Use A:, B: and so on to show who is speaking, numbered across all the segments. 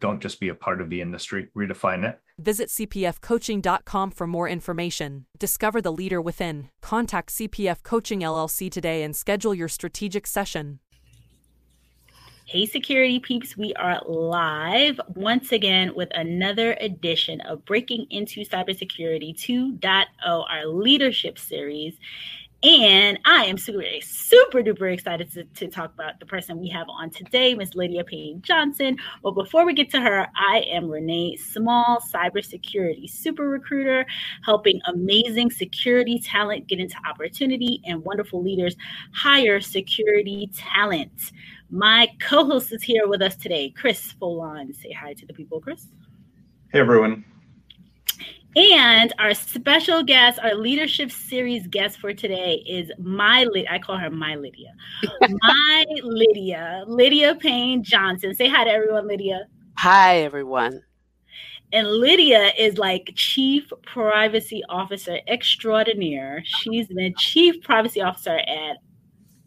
A: Don't just be a part of the industry, redefine it.
B: Visit cpfcoaching.com for more information. Discover the leader within. Contact CPF Coaching LLC today and schedule your strategic session.
C: Hey, security peeps, we are live once again with another edition of Breaking into Cybersecurity 2.0, our leadership series. And I am super, super duper excited to, to talk about the person we have on today, Miss Lydia Payne Johnson. But before we get to her, I am Renee Small, cybersecurity super recruiter, helping amazing security talent get into opportunity and wonderful leaders hire security talent. My co host is here with us today, Chris Foulon. Say hi to the people, Chris.
D: Hey, everyone.
C: And our special guest, our leadership series guest for today is my I call her my Lydia. my Lydia, Lydia Payne Johnson. Say hi to everyone, Lydia.
E: Hi, everyone.
C: And Lydia is like chief privacy officer extraordinaire. She's been chief privacy officer at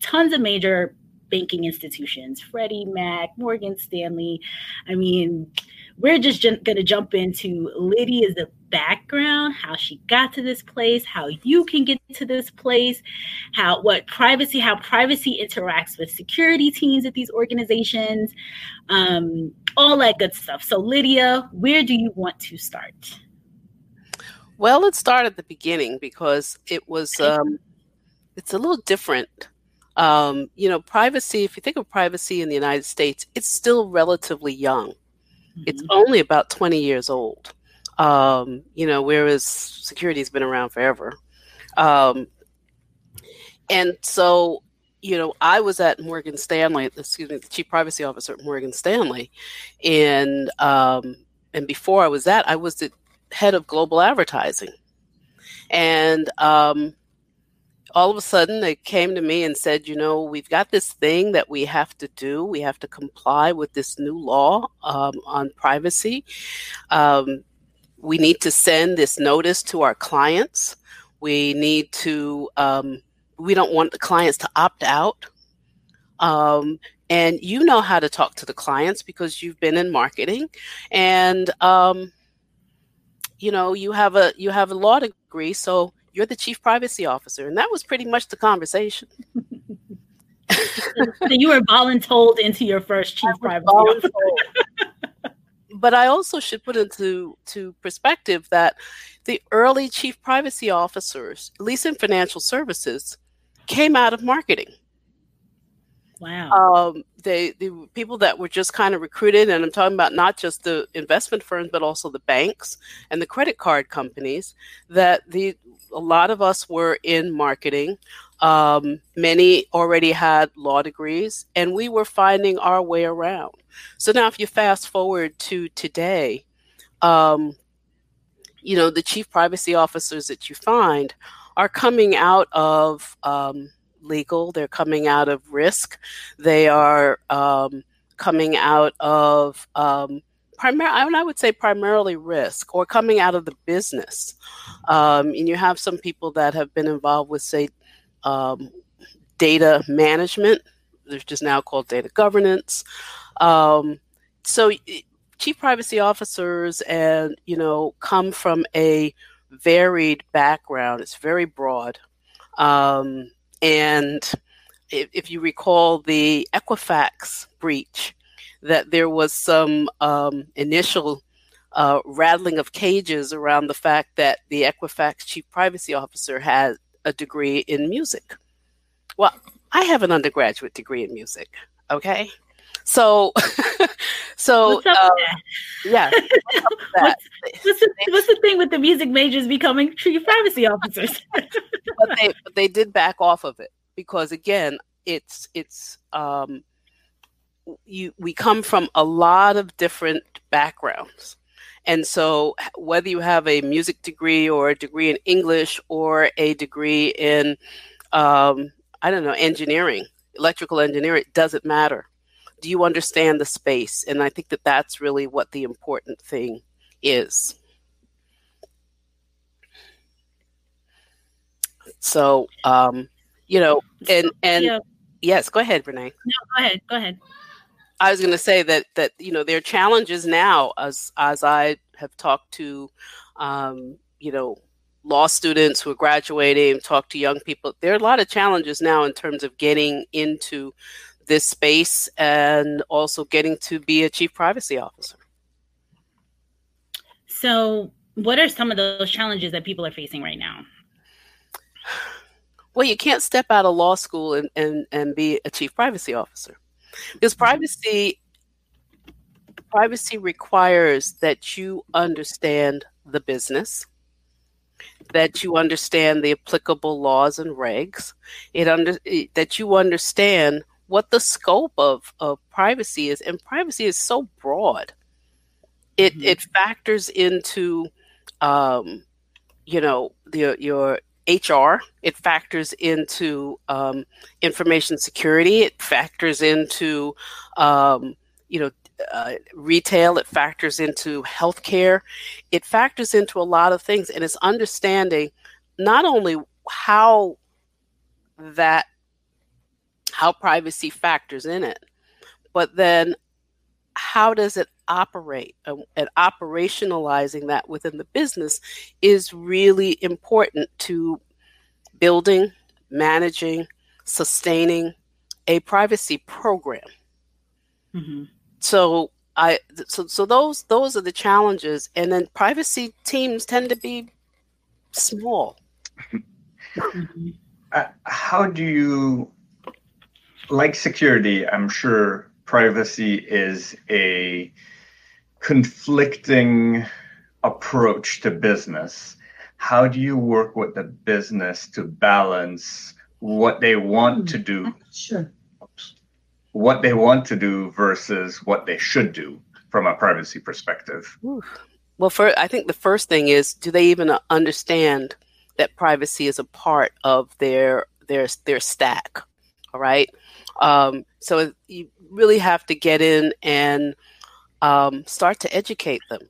C: tons of major banking institutions, Freddie Mac, Morgan Stanley. I mean, we're just going to jump into Lydia's background, how she got to this place, how you can get to this place, how what privacy, how privacy interacts with security teams at these organizations, um, all that good stuff. So, Lydia, where do you want to start?
E: Well, let's start at the beginning because it was um, it's a little different. Um, you know, privacy. If you think of privacy in the United States, it's still relatively young. Mm-hmm. It's only about twenty years old. Um, you know, whereas security has been around forever. Um, and so, you know, I was at Morgan Stanley, excuse me, the chief privacy officer at Morgan Stanley, and um, and before I was that, I was the head of global advertising, and um, all of a sudden they came to me and said, you know, we've got this thing that we have to do. We have to comply with this new law um, on privacy. Um, we need to send this notice to our clients. We need to, um, we don't want the clients to opt out. Um, and you know how to talk to the clients because you've been in marketing and um, you know you have a you have a law degree so you're the chief privacy officer and that was pretty much the conversation
C: so you were voluntold into your first chief privacy officer
E: but I also should put into to perspective that the early chief privacy officers, at least in financial services, came out of marketing.
C: Wow.
E: Um, they the people that were just kind of recruited, and I'm talking about not just the investment firms, but also the banks and the credit card companies. That the a lot of us were in marketing. Um, many already had law degrees, and we were finding our way around. So now, if you fast forward to today, um, you know, the chief privacy officers that you find are coming out of um, legal, they're coming out of risk, they are um, coming out of um, primarily, I would say primarily risk or coming out of the business. Um, and you have some people that have been involved with, say, um, data management. There's just now called data governance. Um, so chief privacy officers and you know come from a varied background. It's very broad, um, and if, if, you recall the Equifax breach, that there was some um, initial uh, rattling of cages around the fact that the Equifax chief privacy officer had a degree in music. Well, I have an undergraduate degree in music. Okay. So, so uh, yeah.
C: What's, what's, the, what's, the, thing with the music majors becoming chief privacy officers?
E: but they but they did back off of it because again, it's it's um, you we come from a lot of different backgrounds. And so, whether you have a music degree or a degree in English or a degree in, um, I don't know, engineering, electrical engineering, it doesn't matter. Do you understand the space? And I think that that's really what the important thing is. So, um, you know, and and yeah. yes, go ahead, Renee.
C: No, go ahead. Go ahead.
E: I was going to say that that you know there are challenges now as as I have talked to, um, you know, law students who are graduating, talk to young people. There are a lot of challenges now in terms of getting into this space and also getting to be a chief privacy officer.
C: So, what are some of those challenges that people are facing right now?
E: Well, you can't step out of law school and, and, and be a chief privacy officer because privacy privacy requires that you understand the business that you understand the applicable laws and regs it under that you understand what the scope of, of privacy is and privacy is so broad it mm-hmm. it factors into um, you know the, your HR. It factors into um, information security. It factors into, um, you know, uh, retail. It factors into healthcare. It factors into a lot of things, and it's understanding not only how that how privacy factors in it, but then how does it operate and, and, operationalizing that within the business is really important to building, managing, sustaining a privacy program. Mm-hmm. So I so so those those are the challenges, and then privacy teams tend to be small.
A: Mm-hmm. Uh, how do you like security? I'm sure privacy is a conflicting approach to business. How do you work with the business to balance what they want to do? Mm-hmm.
D: Sure.
A: What they want to do versus what they should do from a privacy perspective.
E: Well, for I think the first thing is, do they even understand that privacy is a part of their their their stack? All right. Um, so you really have to get in and um, start to educate them.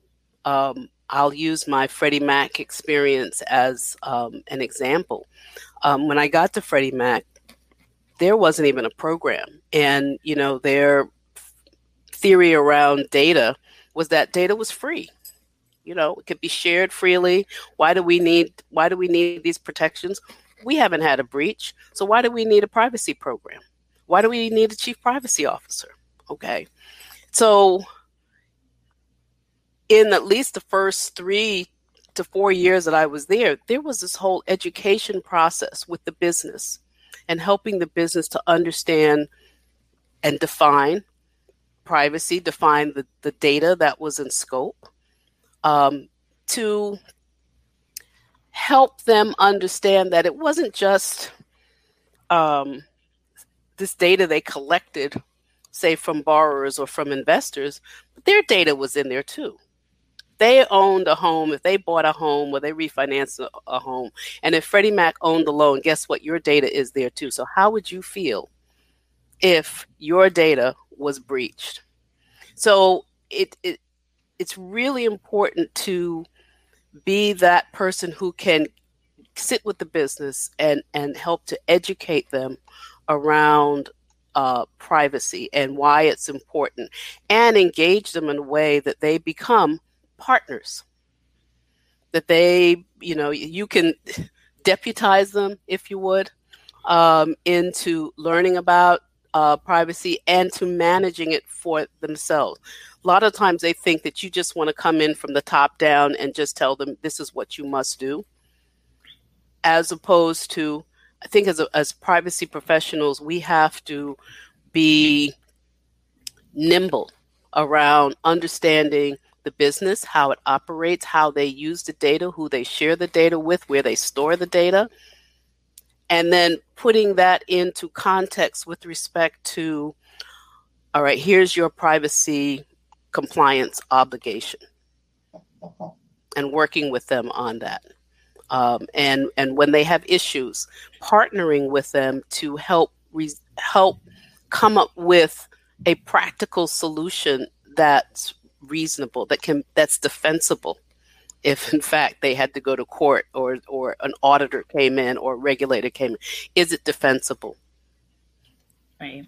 E: Um, I'll use my Freddie Mac experience as um, an example. Um, when I got to Freddie Mac, there wasn't even a program, and you know their theory around data was that data was free. You know, it could be shared freely. Why do we need Why do we need these protections? We haven't had a breach, so why do we need a privacy program? Why do we need a chief privacy officer? Okay, so in at least the first three to four years that I was there, there was this whole education process with the business and helping the business to understand and define privacy, define the, the data that was in scope, um, to help them understand that it wasn't just um, this data they collected, say from borrowers or from investors, but their data was in there too they owned a home, if they bought a home or they refinanced a, a home, and if Freddie Mac owned the loan, guess what? Your data is there too. So how would you feel if your data was breached? So it, it it's really important to be that person who can sit with the business and and help to educate them around uh, privacy and why it's important and engage them in a way that they become partners. That they you know you can deputize them if you would um, into learning about uh, privacy and to managing it for themselves. A lot of times they think that you just want to come in from the top down and just tell them this is what you must do as opposed to i think as, a, as privacy professionals we have to be nimble around understanding the business, how it operates, how they use the data, who they share the data with, where they store the data, and then putting that into context with respect to all right, here's your privacy compliance obligation, and working with them on that. Um, and and when they have issues, partnering with them to help re- help come up with a practical solution that's reasonable, that can that's defensible. If in fact they had to go to court or or an auditor came in or regulator came in, is it defensible?
C: Right.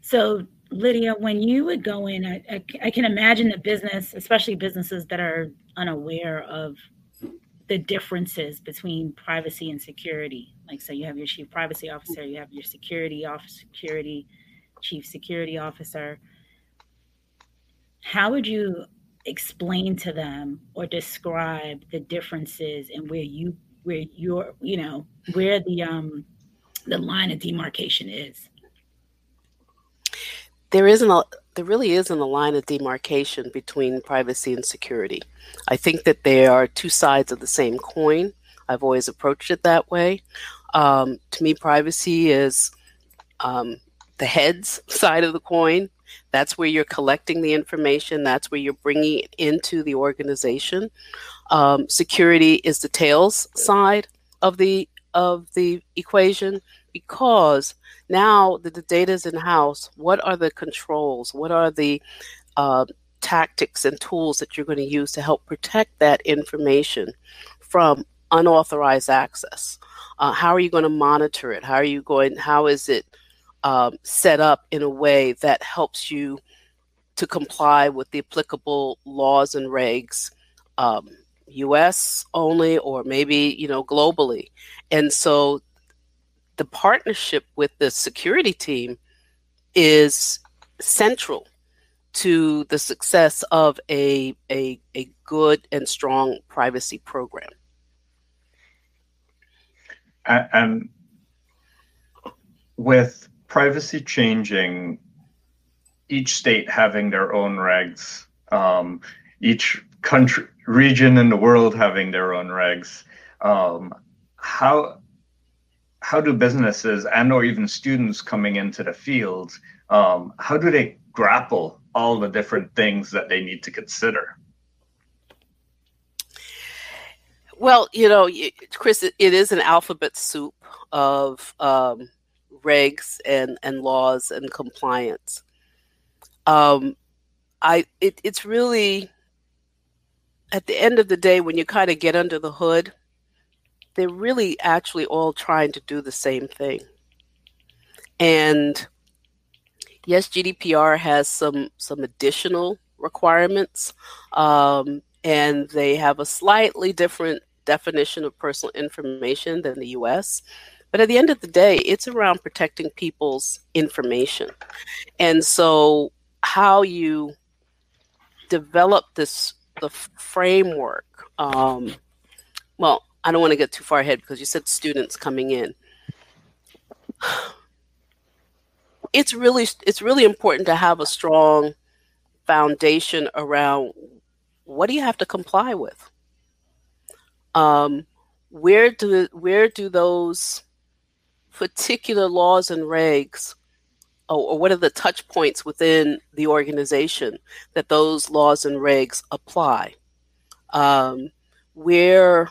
C: So Lydia, when you would go in, I, I, I can imagine the business, especially businesses that are unaware of the differences between privacy and security. Like, so you have your chief privacy officer, you have your security officer, security chief security officer. How would you explain to them or describe the differences and where you where your you know where the um the line of demarcation is?
E: There isn't a there really isn't a line of demarcation between privacy and security. I think that they are two sides of the same coin. I've always approached it that way. Um, to me, privacy is um, the heads side of the coin. That's where you're collecting the information. That's where you're bringing it into the organization. Um, security is the tails side of the of the equation because now that the data is in house, what are the controls? What are the uh, tactics and tools that you're going to use to help protect that information from unauthorized access? Uh, how are you going to monitor it? How are you going? How is it um, set up in a way that helps you to comply with the applicable laws and regs? Um, US only or maybe you know globally and so the partnership with the security team is central to the success of a, a, a good and strong privacy program.
A: And with privacy changing, each state having their own regs, um, each country, region in the world having their own regs, um, how how do businesses and or even students coming into the field um, how do they grapple all the different things that they need to consider?
E: Well you know chris it is an alphabet soup of um, regs and, and laws and compliance. Um, i it, it's really at the end of the day when you kind of get under the hood they're really actually all trying to do the same thing. And yes, GDPR has some some additional requirements, um, and they have a slightly different definition of personal information than the U.S. But at the end of the day, it's around protecting people's information, and so how you develop this the framework. Um, well, I don't want to get too far ahead because you said students coming in. It's really it's really important to have a strong foundation around what do you have to comply with. Um, where do where do those particular laws and regs or, what are the touch points within the organization that those laws and regs apply? Um, where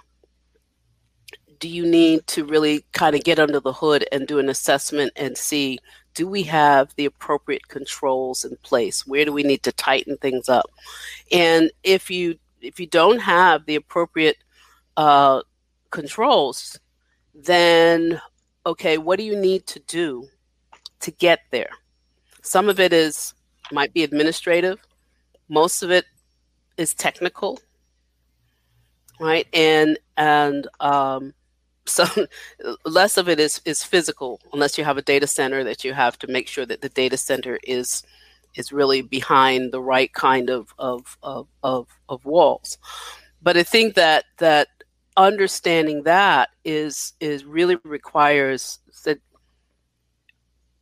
E: do you need to really kind of get under the hood and do an assessment and see do we have the appropriate controls in place? Where do we need to tighten things up? And if you if you don't have the appropriate uh, controls then okay what do you need to do to get there? Some of it is might be administrative most of it is technical right? And and um, so less of it is is physical unless you have a data center that you have to make sure that the data center is is really behind the right kind of of of of, of walls. But i think that that understanding that is is really requires that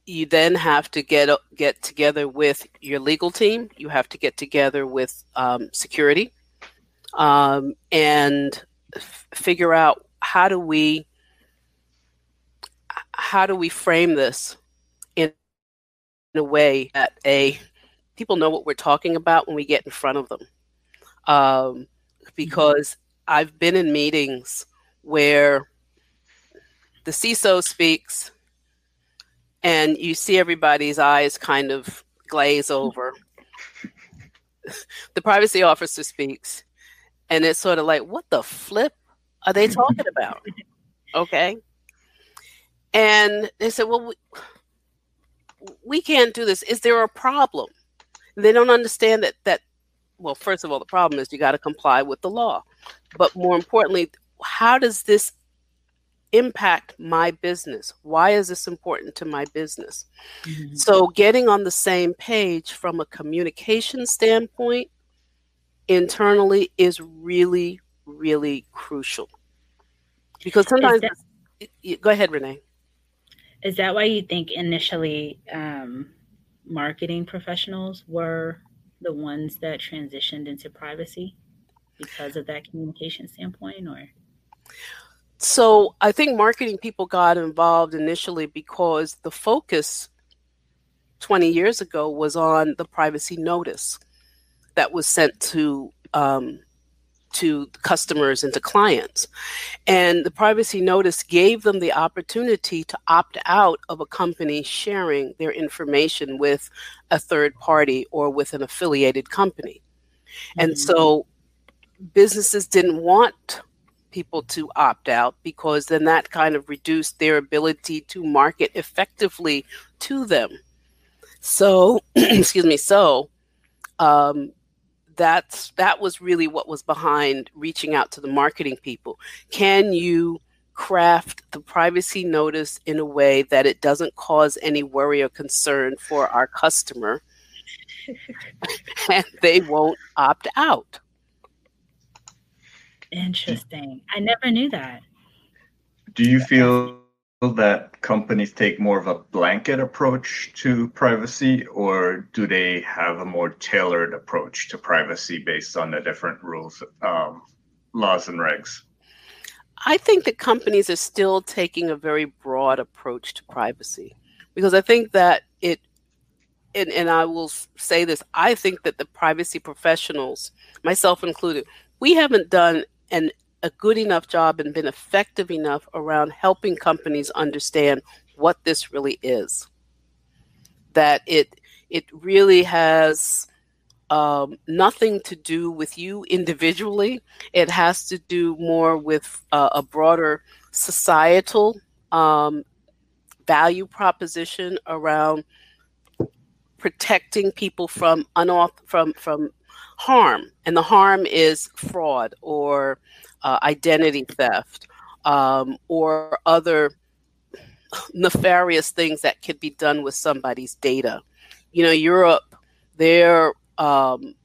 E: you then have to get get together with your legal team. You have to get together with um, security um, and f- figure out how do we how do we frame this in in a way that a people know what we're talking about when we get in front of them. Um, because I've been in meetings where the CISO speaks and you see everybody's eyes kind of glaze over. the privacy officer speaks and it's sort of like, what the flip are they talking about? Okay. And they said, well, we, we can't do this. Is there a problem? They don't understand that that well, first of all, the problem is you got to comply with the law. But more importantly, how does this impact my business? Why is this important to my business? Mm-hmm. So, getting on the same page from a communication standpoint internally is really, really crucial. Because sometimes, that, go ahead, Renee.
C: Is that why you think initially um, marketing professionals were the ones that transitioned into privacy because of that communication standpoint, or?
E: So I think marketing people got involved initially because the focus 20 years ago was on the privacy notice that was sent to um, to customers and to clients. And the privacy notice gave them the opportunity to opt out of a company sharing their information with a third party or with an affiliated company. Mm-hmm. And so businesses didn't want people to opt out because then that kind of reduced their ability to market effectively to them. So, excuse me, so um, that's that was really what was behind reaching out to the marketing people. Can you craft the privacy notice in a way that it doesn't cause any worry or concern for our customer and they won't opt out?
C: Interesting. I never knew that.
A: Do you feel that companies take more of a blanket approach to privacy, or do they have a more tailored approach to privacy based on the different rules, um, laws, and regs?
E: I think that companies are still taking a very broad approach to privacy because I think that it, and, and I will say this, I think that the privacy professionals, myself included, we haven't done an a good enough job and been effective enough around helping companies understand what this really is. That it it really has um, nothing to do with you individually. It has to do more with uh, a broader societal um, value proposition around protecting people from unauth- from from harm, and the harm is fraud or uh, identity theft, um, or other nefarious things that could be done with somebody's data. You know, Europe, their um,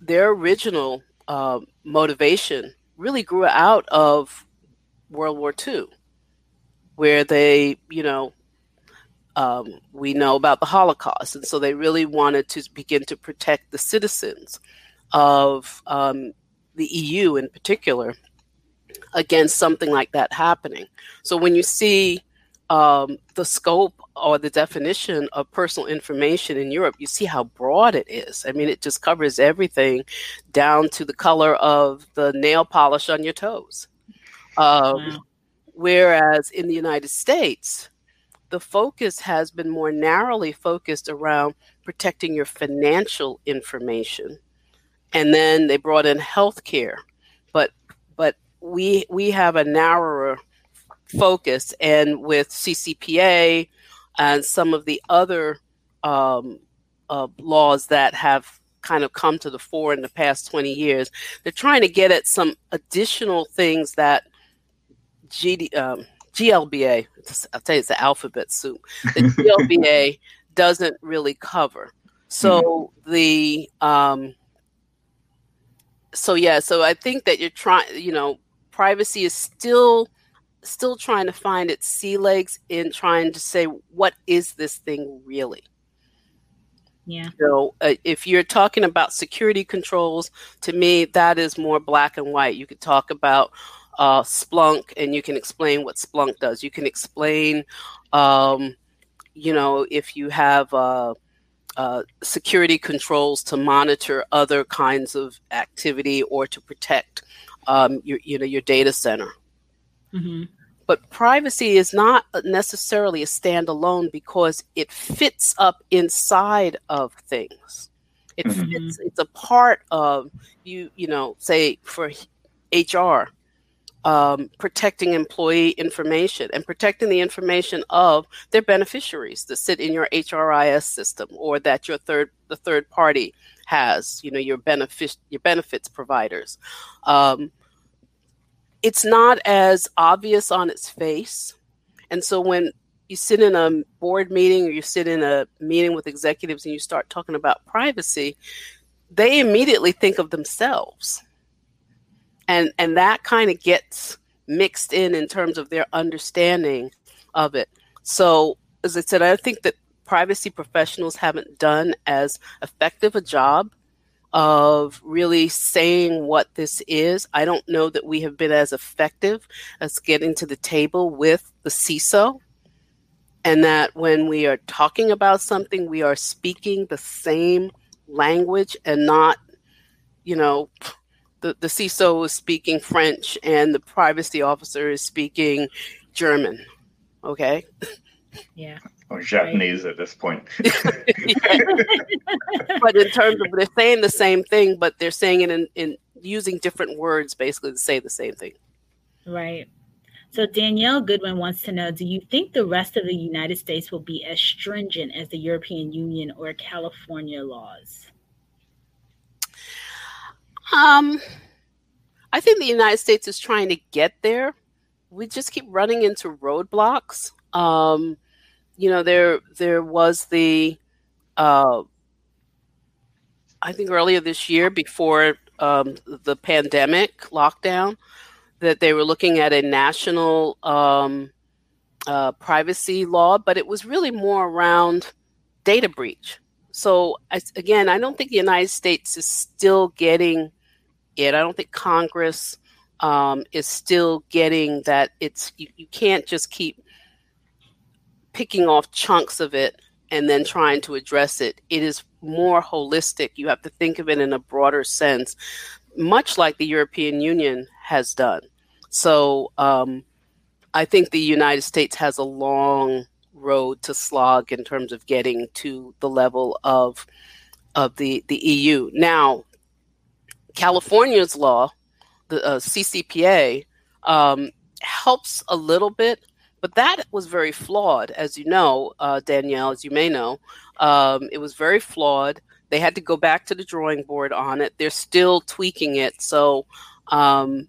E: their original uh, motivation really grew out of World War II, where they, you know, um, we know about the Holocaust, and so they really wanted to begin to protect the citizens of um, the EU in particular against something like that happening. So when you see um, the scope or the definition of personal information in Europe, you see how broad it is. I mean, it just covers everything down to the color of the nail polish on your toes. Um, wow. Whereas in the United States, the focus has been more narrowly focused around protecting your financial information and then they brought in healthcare. But but we we have a narrower focus, and with CCPA and some of the other um, uh, laws that have kind of come to the fore in the past 20 years, they're trying to get at some additional things that GD, um, GLBA, I'll tell you, it's the alphabet soup, the GLBA doesn't really cover. So mm-hmm. the um, so yeah, so I think that you're trying, you know, privacy is still still trying to find its sea legs in trying to say what is this thing really.
C: Yeah.
E: So uh, if you're talking about security controls, to me that is more black and white. You could talk about uh, Splunk, and you can explain what Splunk does. You can explain um, you know, if you have uh, uh, security controls to monitor other kinds of activity or to protect um, your, you know, your data center. Mm-hmm. But privacy is not necessarily a standalone because it fits up inside of things. It mm-hmm. fits, it's a part of you, you know, say for HR, um, protecting employee information and protecting the information of their beneficiaries that sit in your HRIS system or that your third the third party has, you know, your benefit your benefits providers. Um, it's not as obvious on its face, and so when you sit in a board meeting or you sit in a meeting with executives and you start talking about privacy, they immediately think of themselves and and that kind of gets mixed in in terms of their understanding of it so as i said i think that privacy professionals haven't done as effective a job of really saying what this is. I don't know that we have been as effective as getting to the table with the CISO, and that when we are talking about something, we are speaking the same language and not, you know, the, the CISO is speaking French and the privacy officer is speaking German. Okay.
C: Yeah.
A: Or Japanese right. at this point.
E: but in terms of they're saying the same thing, but they're saying it in, in using different words basically to say the same thing.
C: Right. So Danielle Goodwin wants to know: Do you think the rest of the United States will be as stringent as the European Union or California laws?
E: Um, I think the United States is trying to get there. We just keep running into roadblocks. Um, you know, there there was the, uh, I think earlier this year before um, the pandemic lockdown, that they were looking at a national um, uh, privacy law, but it was really more around data breach. So again, I don't think the United States is still getting it. I don't think Congress um, is still getting that it's you, you can't just keep picking off chunks of it and then trying to address it. It is more holistic. You have to think of it in a broader sense, much like the European Union has done. So um, I think the United States has a long road to slog in terms of getting to the level of of the the EU. Now, California's law, the uh, CCPA, um, helps a little bit, but that was very flawed, as you know, uh, Danielle, as you may know. Um, it was very flawed. They had to go back to the drawing board on it. They're still tweaking it. So um,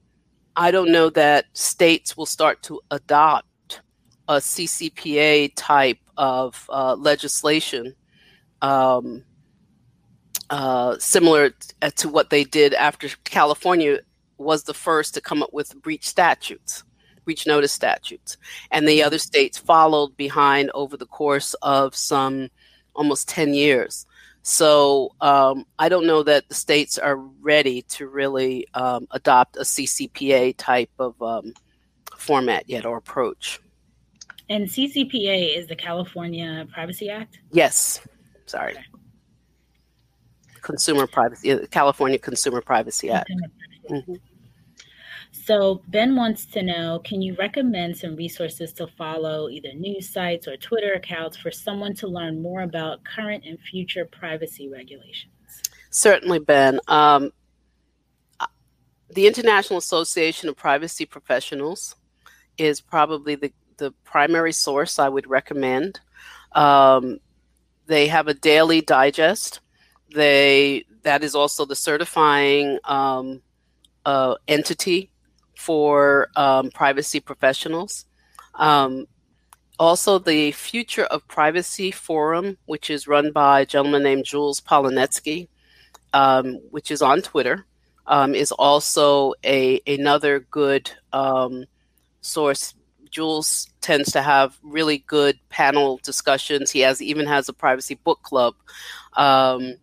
E: I don't know that states will start to adopt a CCPA type of uh, legislation. Um, uh, similar uh, to what they did after California was the first to come up with breach statutes, breach notice statutes. And the other states followed behind over the course of some almost 10 years. So um, I don't know that the states are ready to really um, adopt a CCPA type of um, format yet or approach.
C: And CCPA is the California Privacy Act?
E: Yes. Sorry. Okay. Consumer Privacy, uh, California Consumer Privacy Act. Mm-hmm.
C: So Ben wants to know, can you recommend some resources to follow, either news sites or Twitter accounts, for someone to learn more about current and future privacy regulations?
E: Certainly, Ben. Um, the International Association of Privacy Professionals is probably the, the primary source I would recommend. Um, they have a daily digest they that is also the certifying um, uh, entity for um, privacy professionals. Um, also, the Future of Privacy Forum, which is run by a gentleman named Jules Polonetsky, um, which is on Twitter, um, is also a another good um, source. Jules tends to have really good panel discussions. He has even has a privacy book club. Um,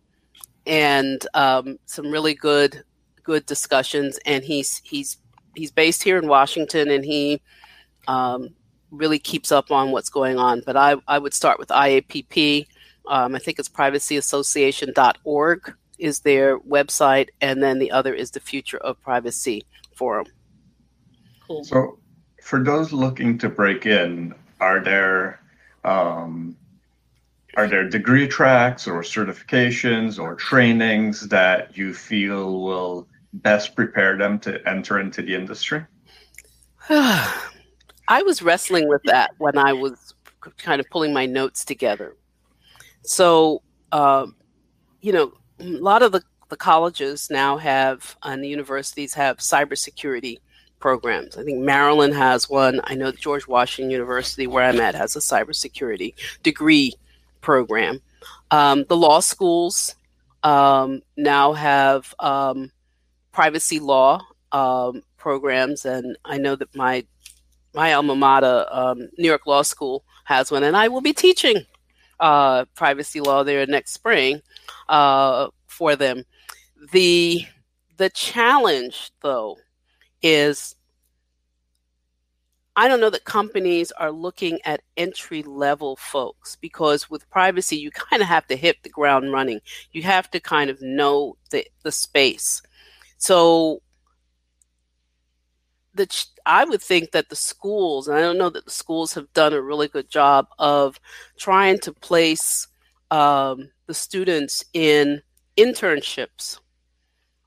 E: and um, some really good good discussions. And he's he's he's based here in Washington, and he um, really keeps up on what's going on. But I, I would start with IAPP. Um, I think it's privacyassociation.org is their website, and then the other is the Future of Privacy Forum.
A: Cool. So, for those looking to break in, are there um, are there degree tracks or certifications or trainings that you feel will best prepare them to enter into the industry?
E: I was wrestling with that when I was kind of pulling my notes together. So, uh, you know, a lot of the, the colleges now have, and the universities have cybersecurity programs. I think Maryland has one. I know George Washington University, where I'm at, has a cybersecurity degree program. Um, the law schools um, now have um, privacy law um, programs, and I know that my my alma mater, um, New York Law School, has one, and I will be teaching uh, privacy law there next spring uh, for them. The the challenge, though, is I don't know that companies are looking at entry level folks because with privacy, you kind of have to hit the ground running. You have to kind of know the, the space. So the I would think that the schools, and I don't know that the schools have done a really good job of trying to place um, the students in internships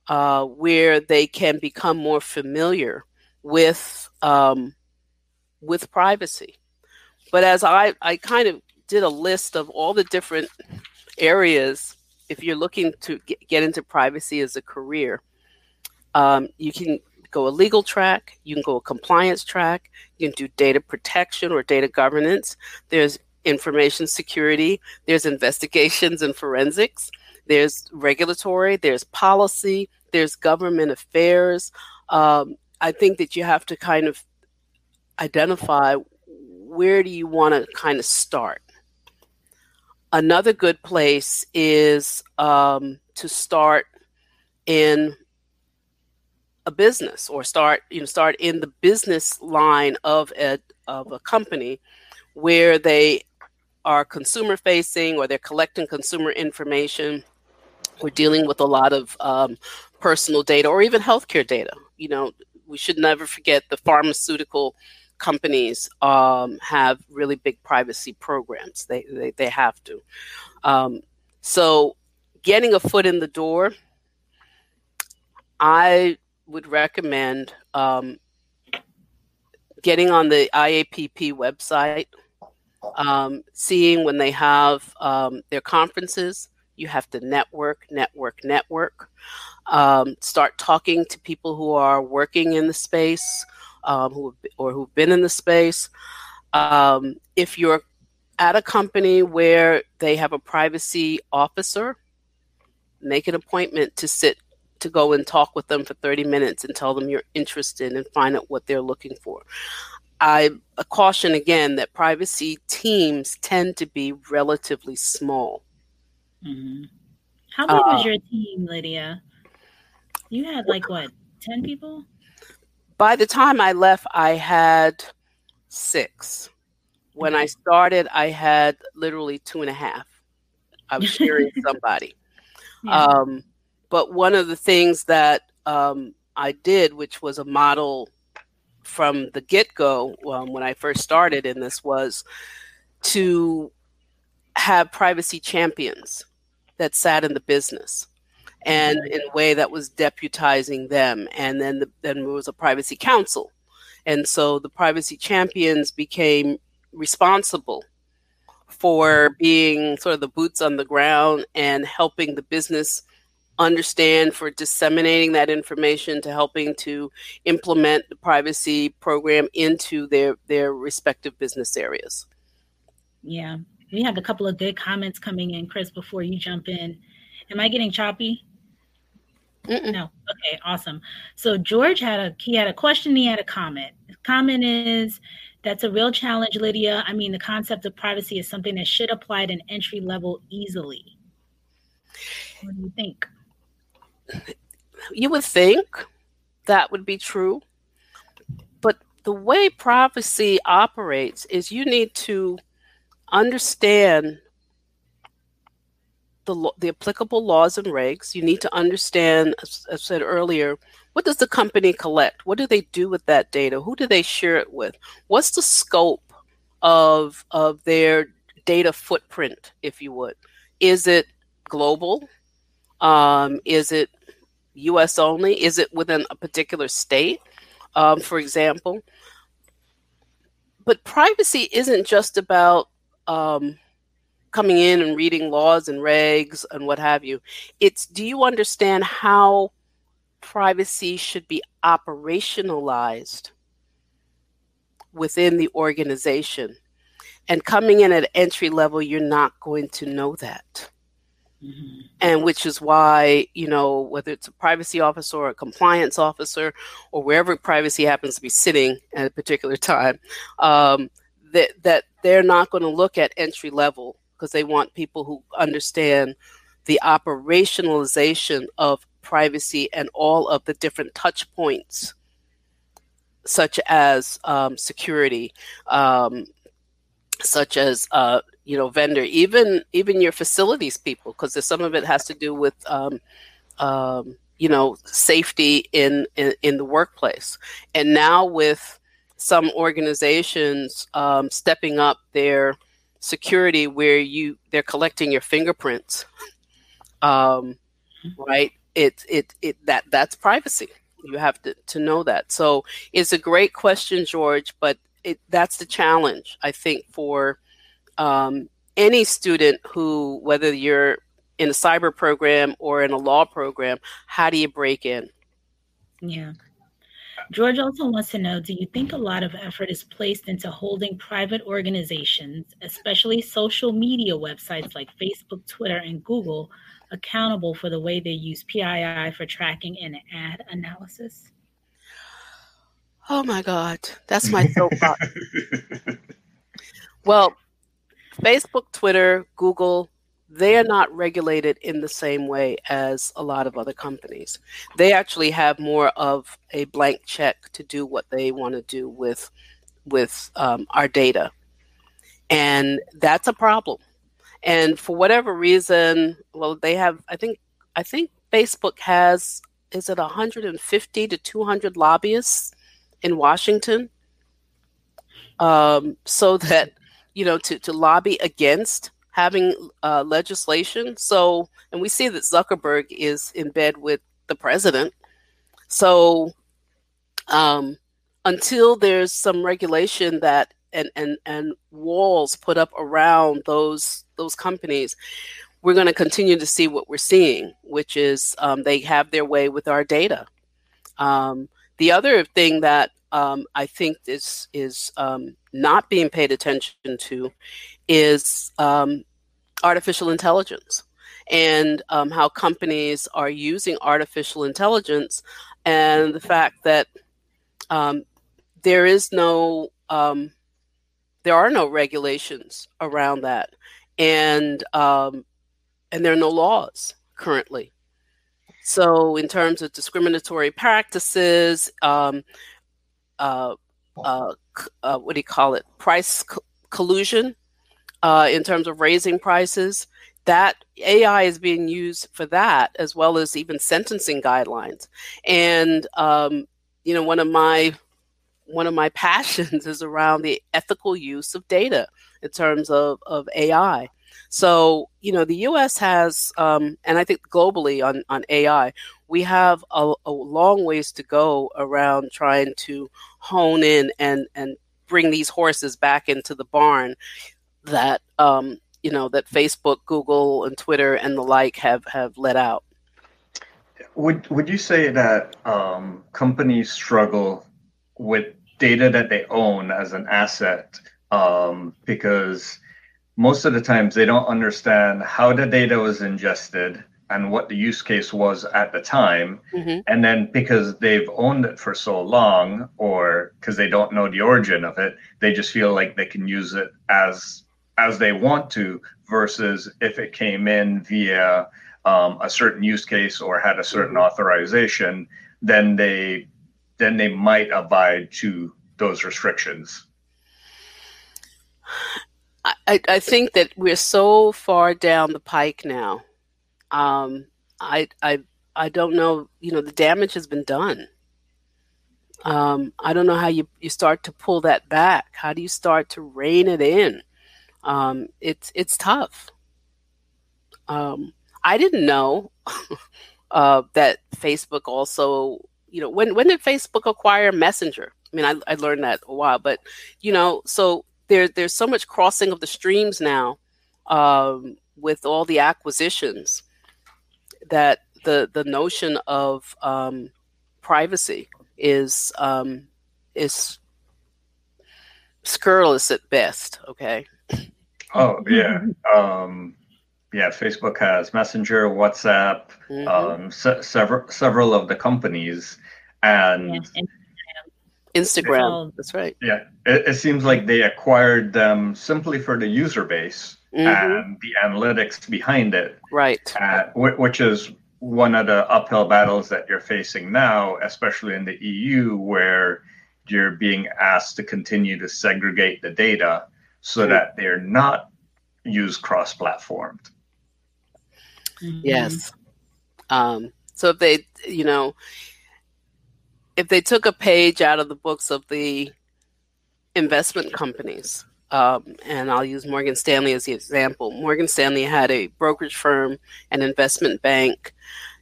E: uh, where they can become more familiar with um, with privacy. But as I, I kind of did a list of all the different areas, if you're looking to get, into privacy as a career, um, you can go a legal track, you can go a compliance track, you can do data protection or data governance. There's information security, there's investigations and forensics, there's regulatory, there's policy, there's government affairs. Um, I think that you have to kind of identify where do you want to kind of start. Another good place is um, to start in a business or start you know start in the business line of a of a company where they are consumer facing or they're collecting consumer information we're dealing with a lot of um, personal data or even healthcare data you know we should never forget the pharmaceutical companies um, have really big privacy programs. They they, they have to. Um, so, getting a foot in the door, I would recommend um, getting on the IAPP website, um, seeing when they have um, their conferences. You have to network, network, network. Um, start talking to people who are working in the space um, who or who've been in the space. Um, if you're at a company where they have a privacy officer, make an appointment to sit to go and talk with them for 30 minutes and tell them you're interested and find out what they're looking for. I caution again that privacy teams tend to be relatively small.
C: Mm-hmm. How big uh, was your team, Lydia? You had like what, 10 people?
E: By the time I left, I had six. When I started, I had literally two and a half. I was sharing somebody. Yeah. Um, but one of the things that um, I did, which was a model from the get go um, when I first started in this, was to have privacy champions that sat in the business and mm-hmm. in a way that was deputizing them. And then the, then there was a privacy council, and so the privacy champions became responsible for mm-hmm. being sort of the boots on the ground and helping the business understand for disseminating that information to helping to implement the privacy program into their their respective business areas.
C: Yeah. We have a couple of good comments coming in chris before you jump in. Am i getting choppy Mm-mm. No. Okay, awesome. So George had a he had a question, he had a comment. His comment is that's a real challenge, Lydia. I mean, the concept of privacy is something that should apply at an entry level easily. What do you think?
E: You would think that would be true. But the way privacy operates is you need to understand the, the applicable laws and regs. You need to understand, as I said earlier, what does the company collect? What do they do with that data? Who do they share it with? What's the scope of of their data footprint, if you would? Is it global? Um, is it U.S. only? Is it within a particular state, um, for example? But privacy isn't just about um, coming in and reading laws and regs and what have you. It's do you understand how privacy should be operationalized within the organization? And coming in at entry level, you're not going to know that. Mm-hmm. And which is why, you know, whether it's a privacy officer or a compliance officer or wherever privacy happens to be sitting at a particular time, um, that, that they're not going to look at entry level because they want people who understand the operationalization of privacy and all of the different touch points, such as um, security, um, such as uh, you know vendor, even even your facilities people, because some of it has to do with um, um, you know safety in, in in the workplace, and now with some organizations um, stepping up their security where you they're collecting your fingerprints um, right? It it it that that's privacy. You have to to know that. So it's a great question george but it that's the challenge i think for um, any student who whether you're in a cyber program or in a law program how do you break in?
C: Yeah George also wants to know Do you think a lot of effort is placed into holding private organizations, especially social media websites like Facebook, Twitter, and Google, accountable for the way they use PII for tracking and ad analysis?
E: Oh my God, that's my soapbox. well, Facebook, Twitter, Google, they are not regulated in the same way as a lot of other companies. They actually have more of a blank check to do what they want to do with with um, our data, and that's a problem. And for whatever reason, well, they have. I think I think Facebook has is it 150 to 200 lobbyists in Washington, um, so that you know to to lobby against having uh, legislation. So, and we see that Zuckerberg is in bed with the president. So, um, until there's some regulation that and and and walls put up around those those companies, we're going to continue to see what we're seeing, which is um, they have their way with our data. Um, the other thing that um, I think is is um, not being paid attention to is um, artificial intelligence and um, how companies are using artificial intelligence and the fact that um, there is no um, there are no regulations around that and um, and there are no laws currently. So in terms of discriminatory practices um, uh, uh, uh, what do you call it? Price co- collusion uh, in terms of raising prices. That AI is being used for that, as well as even sentencing guidelines. And um, you know, one of my one of my passions is around the ethical use of data in terms of, of AI. So, you know, the US has, um, and I think globally on, on AI, we have a, a, long ways to go around trying to hone in and, and bring these horses back into the barn that um, you know that Facebook, Google, and Twitter and the like have have let out.
A: Would Would you say that um, companies struggle with data that they own as an asset um, because most of the times they don't understand how the data was ingested and what the use case was at the time mm-hmm. and then because they've owned it for so long or because they don't know the origin of it they just feel like they can use it as as they want to versus if it came in via um, a certain use case or had a certain mm-hmm. authorization then they then they might abide to those restrictions?
E: I, I think that we're so far down the pike now. Um, I I I don't know. You know, the damage has been done. Um, I don't know how you, you start to pull that back. How do you start to rein it in? Um, it's it's tough. Um, I didn't know uh, that Facebook also, you know, when when did Facebook acquire Messenger? I mean, I, I learned that a while, but you know, so there there's so much crossing of the streams now um, with all the acquisitions that the the notion of um, privacy is um, is scurrilous at best. Okay.
A: Oh yeah, um, yeah. Facebook has Messenger, WhatsApp, mm-hmm. um, se- several several of the companies, and.
C: Yeah,
E: Instagram. That's right.
A: Yeah, it, it, seems like they acquired them simply for the user base mm-hmm. and the analytics behind it.
E: Right.
A: Uh, which is one of the uphill battles that you're facing now, especially in the EU, where you're being asked to continue to segregate the data so that they're not used cross-platformed.
E: Mm-hmm. Yes. Um, so if they, you know, if they took a page out of the books of the investment companies, um, and I'll use Morgan Stanley as the example. Morgan Stanley had a brokerage firm, an investment bank,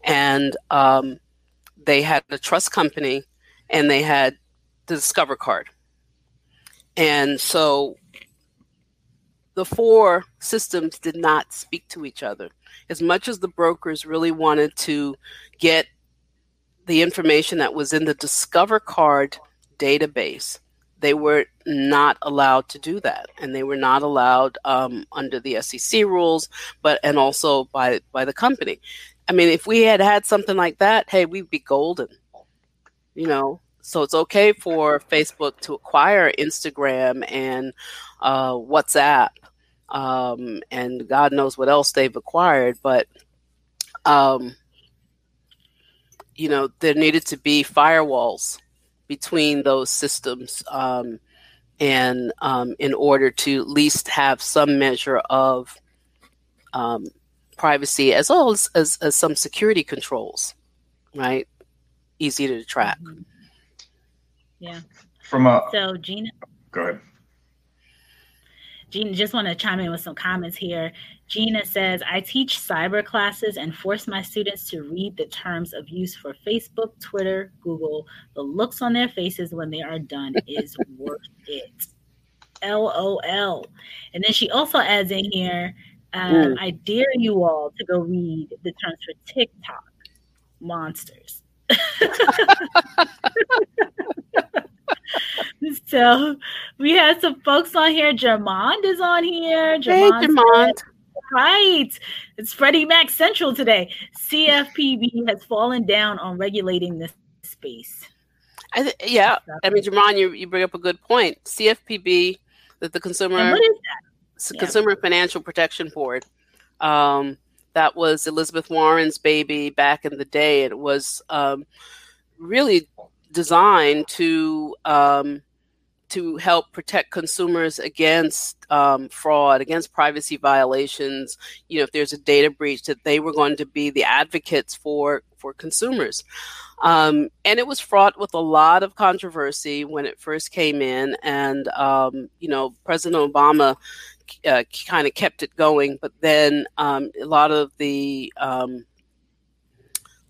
E: and um, they had a trust company, and they had the Discover card. And so the four systems did not speak to each other. As much as the brokers really wanted to get the information that was in the Discover card database they were not allowed to do that. And they were not allowed um, under the sec rules but and also by by the company. I mean if we had had something like that hey we'd be golden. You know so it's okay for facebook to acquire instagram and uh, whatsapp um, and god knows what else they've acquired but um, you know there needed to be firewalls between those systems um, and um, in order to at least have some measure of um, privacy as well as, as, as, some security controls right easy to track mm-hmm.
C: Yeah
A: from a
C: so gina
A: go ahead
C: Gina, just want to chime in with some comments here. Gina says, I teach cyber classes and force my students to read the terms of use for Facebook, Twitter, Google. The looks on their faces when they are done is worth it. LOL. And then she also adds in here, um. I dare you all to go read the terms for TikTok monsters. so we had some folks on here. Germond is on here.
E: Germond hey, Germond.
C: Right. It's Freddie Mac Central today. CFPB has fallen down on regulating this space.
E: I th- yeah. I mean, Germond, you, you bring up a good point. CFPB, that the Consumer,
C: what is that?
E: Consumer yeah. Financial Protection Board. Um, that was Elizabeth Warren's baby back in the day. It was um, really designed to um, to help protect consumers against um, fraud, against privacy violations. You know, if there's a data breach, that they were going to be the advocates for for consumers. Um, and it was fraught with a lot of controversy when it first came in, and um, you know, President Obama uh, kind of kept it going, but then um, a lot of the um,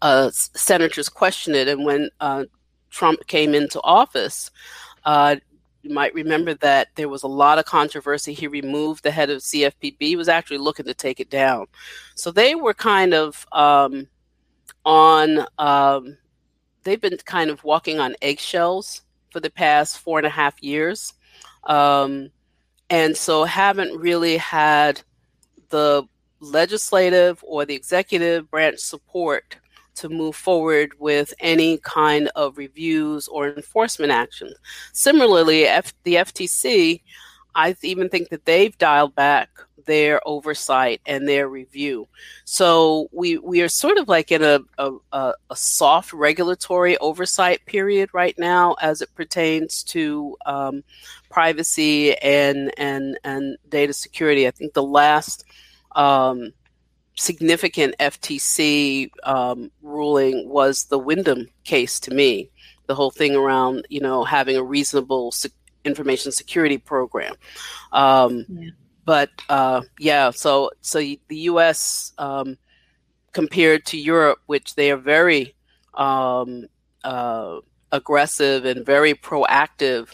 E: uh, senators questioned it, and when uh, Trump came into office, uh, you might remember that there was a lot of controversy. He removed the head of CFPB. He was actually looking to take it down. So they were kind of um, on, um, they've been kind of walking on eggshells for the past four and a half years. Um, and so haven't really had the legislative or the executive branch support to move forward with any kind of reviews or enforcement actions. Similarly, F- the FTC I even think that they've dialed back their oversight and their review. So we we are sort of like in a, a, a soft regulatory oversight period right now as it pertains to um, privacy and and and data security. I think the last um, significant FTC um, ruling was the Wyndham case to me. The whole thing around you know having a reasonable se- information security program. Um, yeah but uh, yeah, so so the U.S. Um, compared to Europe, which they are very um, uh, aggressive and very proactive,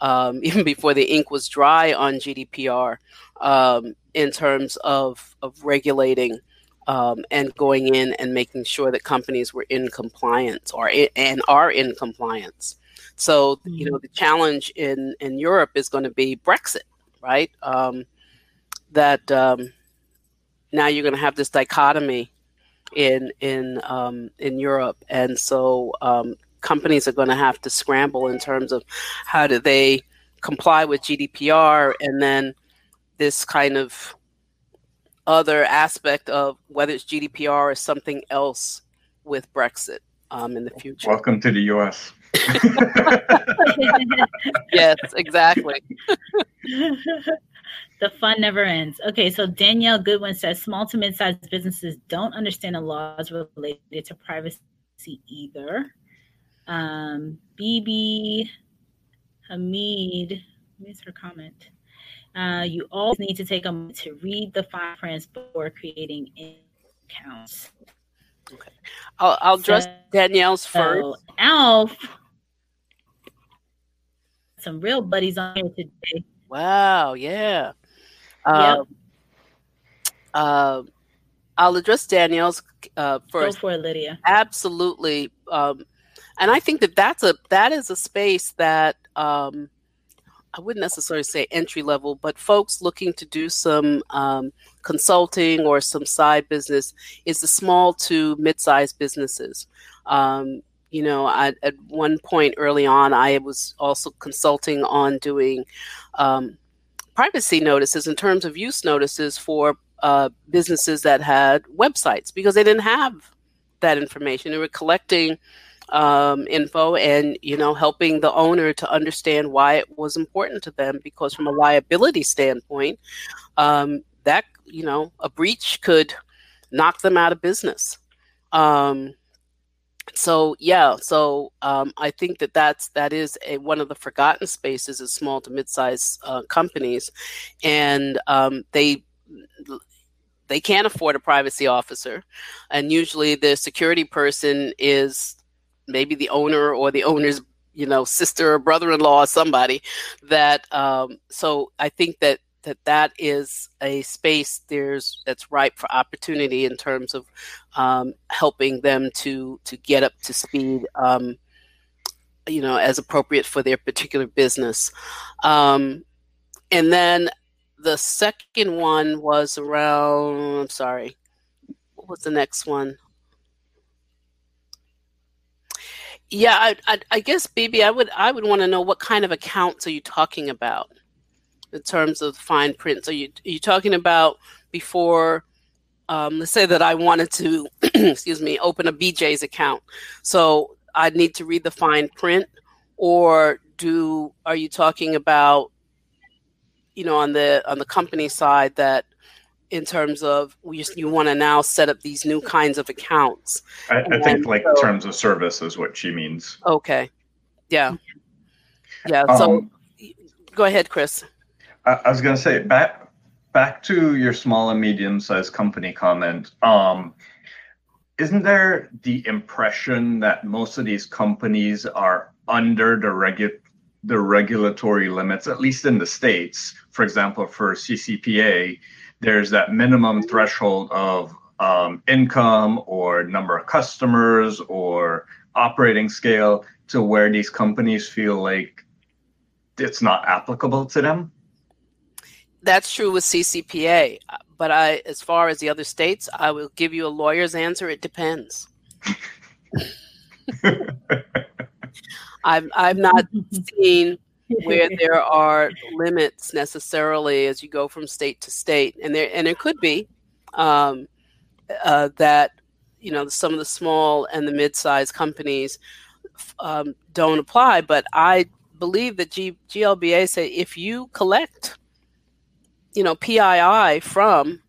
E: um, even before the ink was dry on GDPR, um, in terms of of regulating. Um, and going in and making sure that companies were in compliance or in, and are in compliance. So mm-hmm. you know the challenge in in Europe is going to be Brexit, right? Um, that um, now you're going to have this dichotomy in in um, in Europe, and so um, companies are going to have to scramble in terms of how do they comply with GDPR, and then this kind of other aspect of whether it's GDPR or something else with Brexit um, in the future.
A: Welcome to the U.S.
E: yes, exactly.
C: The fun never ends. Okay, so Danielle Goodwin says small to mid-sized businesses don't understand the laws related to privacy either. Um, BB Hamid, Where's her comment. Uh, you always need to take a moment to read the fine prints before creating accounts.
E: Okay, I'll, I'll address so, Danielle's first. So
C: Alf, some real buddies on here today.
E: Wow, yeah. Um, uh, I'll address Danielle's uh, first.
C: Go for it, Lydia.
E: Absolutely, um, and I think that that's a that is a space that um, I wouldn't necessarily say entry level, but folks looking to do some um, consulting or some side business is the small to mid-sized businesses. Um, you know, I, at one point early on, I was also consulting on doing um, privacy notices in terms of use notices for uh, businesses that had websites because they didn't have that information. They were collecting um, info and you know helping the owner to understand why it was important to them because from a liability standpoint, um, that you know a breach could knock them out of business. Um, so yeah so um, i think that that's that is a, one of the forgotten spaces of small to mid-sized uh, companies and um, they they can't afford a privacy officer and usually the security person is maybe the owner or the owner's you know sister or brother-in-law or somebody that um, so i think that that that is a space there's that's ripe for opportunity in terms of um, helping them to to get up to speed um, you know as appropriate for their particular business. Um, and then the second one was around i'm sorry what was the next one yeah I, I, I guess bb i would i would want to know what kind of accounts are you talking about in terms of fine print? So you are you talking about before? Um, let's say that I wanted to, excuse me, open a BJ's account. So I need to read the fine print, or do are you talking about, you know, on the on the company side that in terms of you, you want to now set up these new kinds of accounts.
A: I, I think like so, terms of service is what she means.
E: Okay. Yeah. Yeah. So um, go ahead, Chris.
A: I, was going to say back back to your small and medium sized company comment. Um, isn't there the impression that most of these companies are under the regu- the regulatory limits, at least in the states? For example, for CCPA, there's that minimum threshold of um, income or number of customers or operating scale to where these companies feel like it's not applicable to them
E: that's true with CCPA. But I, as far as the other states, I will give you a lawyer's answer. It depends. I've I've not seen where there are limits necessarily as you go from state to state, and there and it could be um, uh, that you know some of the small and the mid-sized companies um, don't apply. But I believe that G- GLBA say if you collect, you know, PII from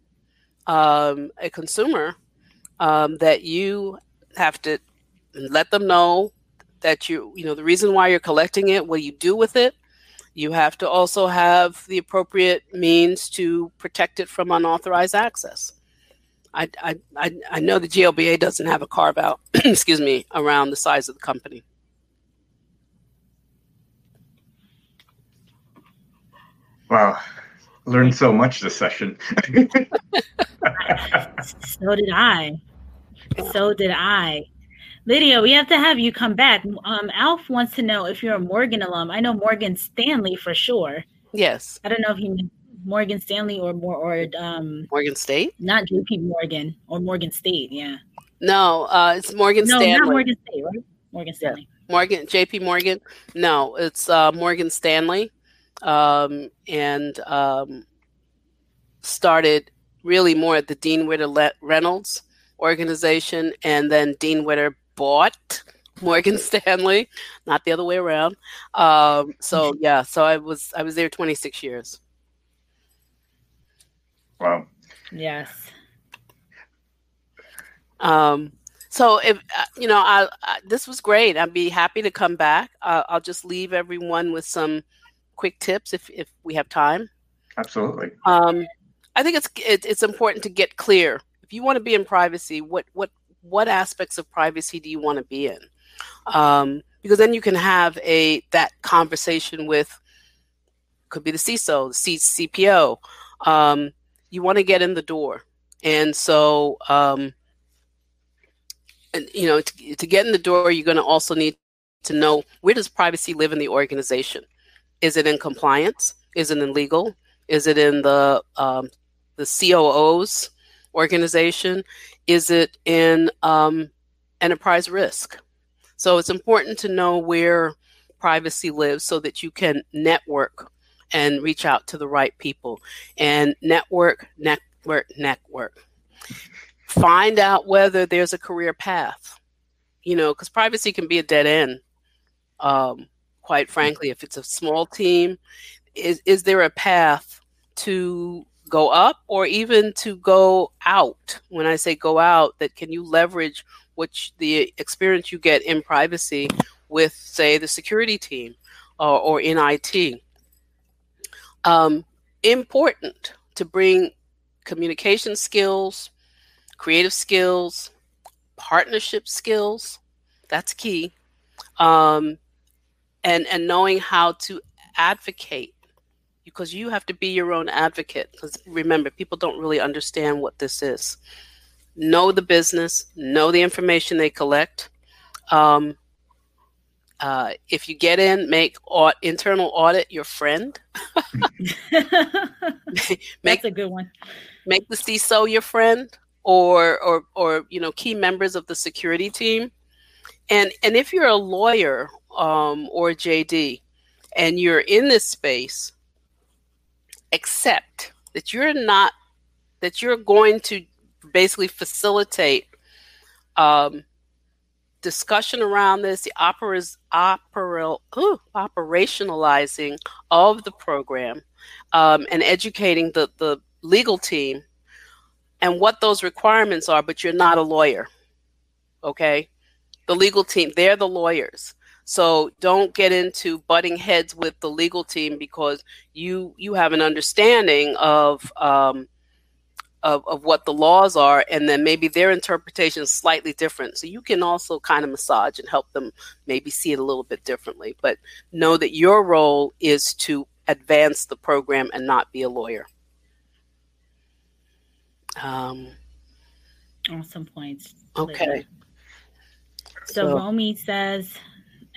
E: um, a consumer, um, that you have to let them know that you you know the reason why you're collecting it what you do with it you have to also have the appropriate means to protect it from unauthorized access I, I, I, I know the GLBA doesn't have a carve out, excuse me, around the size of the company.
A: Wow, learned so much this session.
C: so did I. So did I. Lydia, we have to have you come back. Um, Alf wants to know if you're a Morgan alum. I know Morgan Stanley for sure.
E: Yes.
C: I don't know if you mean Morgan Stanley or more or um
E: Morgan State,
C: not J.P. Morgan or Morgan State. Yeah.
E: No, uh, it's Morgan no, Stanley.
C: not Morgan State, right? Morgan Stanley.
E: Yeah. Morgan J.P. Morgan. No, it's uh, Morgan Stanley, um, and um, started really more at the Dean Witter Reynolds organization, and then Dean Witter bought Morgan Stanley, not the other way around. Um, so yeah, so I was I was there 26 years.
A: Wow.
C: Yes.
E: Um. So if uh, you know, I, I, this was great. I'd be happy to come back. Uh, I'll just leave everyone with some quick tips if if we have time.
A: Absolutely.
E: Um, I think it's it, it's important to get clear. If you want to be in privacy, what what what aspects of privacy do you want to be in? Um, because then you can have a that conversation with could be the CISO, the C- CPO. Um, you want to get in the door, and so um, and you know to, to get in the door, you're going to also need to know where does privacy live in the organization. Is it in compliance? Is it in legal? Is it in the um, the COO's organization? Is it in um, enterprise risk? So it's important to know where privacy lives so that you can network and reach out to the right people and network, network, network. Find out whether there's a career path, you know, because privacy can be a dead end. Um, quite frankly, if it's a small team, is, is there a path to go up or even to go out? When I say go out, that can you leverage which the experience you get in privacy with, say, the security team or, or in IT? Um, important to bring communication skills, creative skills, partnership skills. That's key. Um, and and knowing how to advocate because you have to be your own advocate because remember people don't really understand what this is know the business know the information they collect um, uh, if you get in, make aud- internal audit your friend.
C: make, That's a good one.
E: Make the CISO your friend, or or or you know key members of the security team. And and if you're a lawyer um, or JD, and you're in this space, accept that you're not that you're going to basically facilitate um, discussion around this, the operas, operal, ooh, operationalizing of the program, um, and educating the, the legal team and what those requirements are, but you're not a lawyer. Okay? The legal team, they're the lawyers. So don't get into butting heads with the legal team because you you have an understanding of um, of, of what the laws are and then maybe their interpretation is slightly different. So you can also kind of massage and help them maybe see it a little bit differently but know that your role is to advance the program and not be a lawyer. Um,
C: awesome points.
E: Okay.
C: So, so romy says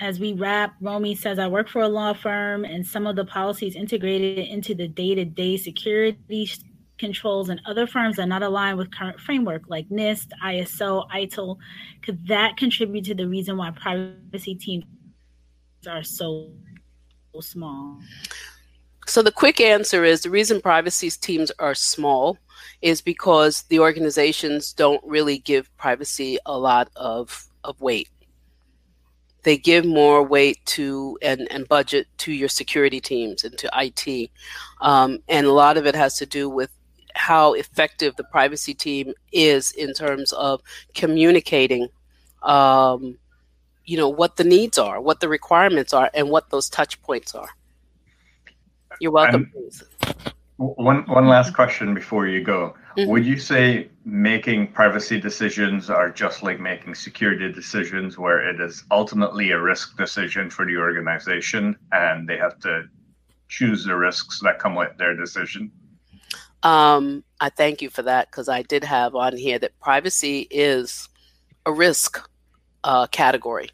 C: as we wrap, Romy says, I work for a law firm and some of the policies integrated into the day to day security controls and other firms are not aligned with current framework like NIST, ISO, ITIL, could that contribute to the reason why privacy teams are so small?
E: So the quick answer is the reason privacy teams are small is because the organizations don't really give privacy a lot of, of weight. They give more weight to and, and budget to your security teams and to IT. Um, and a lot of it has to do with how effective the privacy team is in terms of communicating um, you know what the needs are what the requirements are and what those touch points are you're welcome.
A: one one last question before you go. Mm-hmm. Would you say making privacy decisions are just like making security decisions, where it is ultimately a risk decision for the organization, and they have to choose the risks that come with their decision?
E: Um, I thank you for that because I did have on here that privacy is a risk uh, category,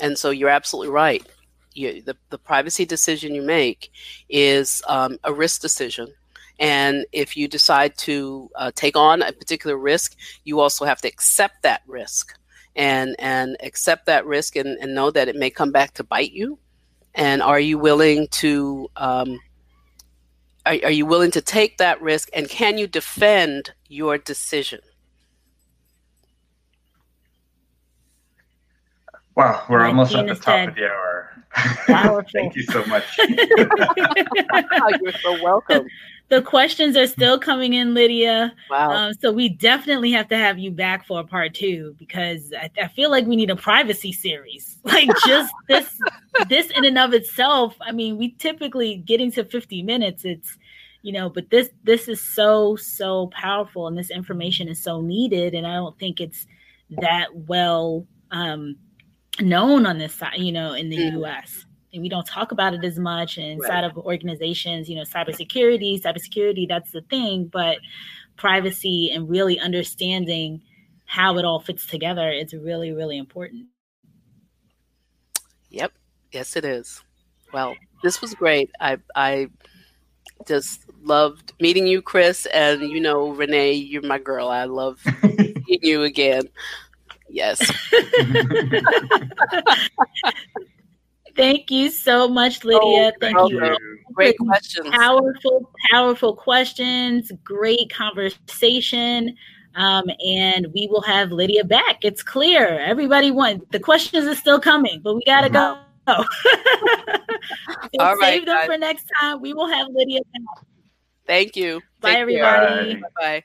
E: and so you're absolutely right you, the, the privacy decision you make is um, a risk decision. And if you decide to uh, take on a particular risk, you also have to accept that risk and, and accept that risk and, and know that it may come back to bite you. And are you willing to um, are, are you willing to take that risk and can you defend your decision?
A: Wow, we're like almost at the top said, of the hour. Powerful. Thank you so much.
E: You're so welcome.
C: The questions are still coming in, Lydia. Wow. Um, so we definitely have to have you back for a part two because I, I feel like we need a privacy series. Like just this, this in and of itself. I mean, we typically getting to 50 minutes. It's you know but this this is so so powerful and this information is so needed and i don't think it's that well um known on this side, you know, in the mm. US. And we don't talk about it as much inside right. of organizations, you know, cybersecurity, cybersecurity, that's the thing, but privacy and really understanding how it all fits together, it's really, really important.
E: Yep. Yes, it is. Well, this was great. I I just loved meeting you, Chris, and you know, Renee, you're my girl. I love meeting you again. Yes.
C: Thank you so much, Lydia. Oh, Thank you. you.
E: Great questions.
C: Powerful, powerful questions. Great conversation. Um, and we will have Lydia back. It's clear. Everybody won. the questions are still coming, but we gotta go. so All right, save them guys. for next time. We will have Lydia back.
E: Thank you.
C: Bye, Take everybody.
E: Bye. Bye.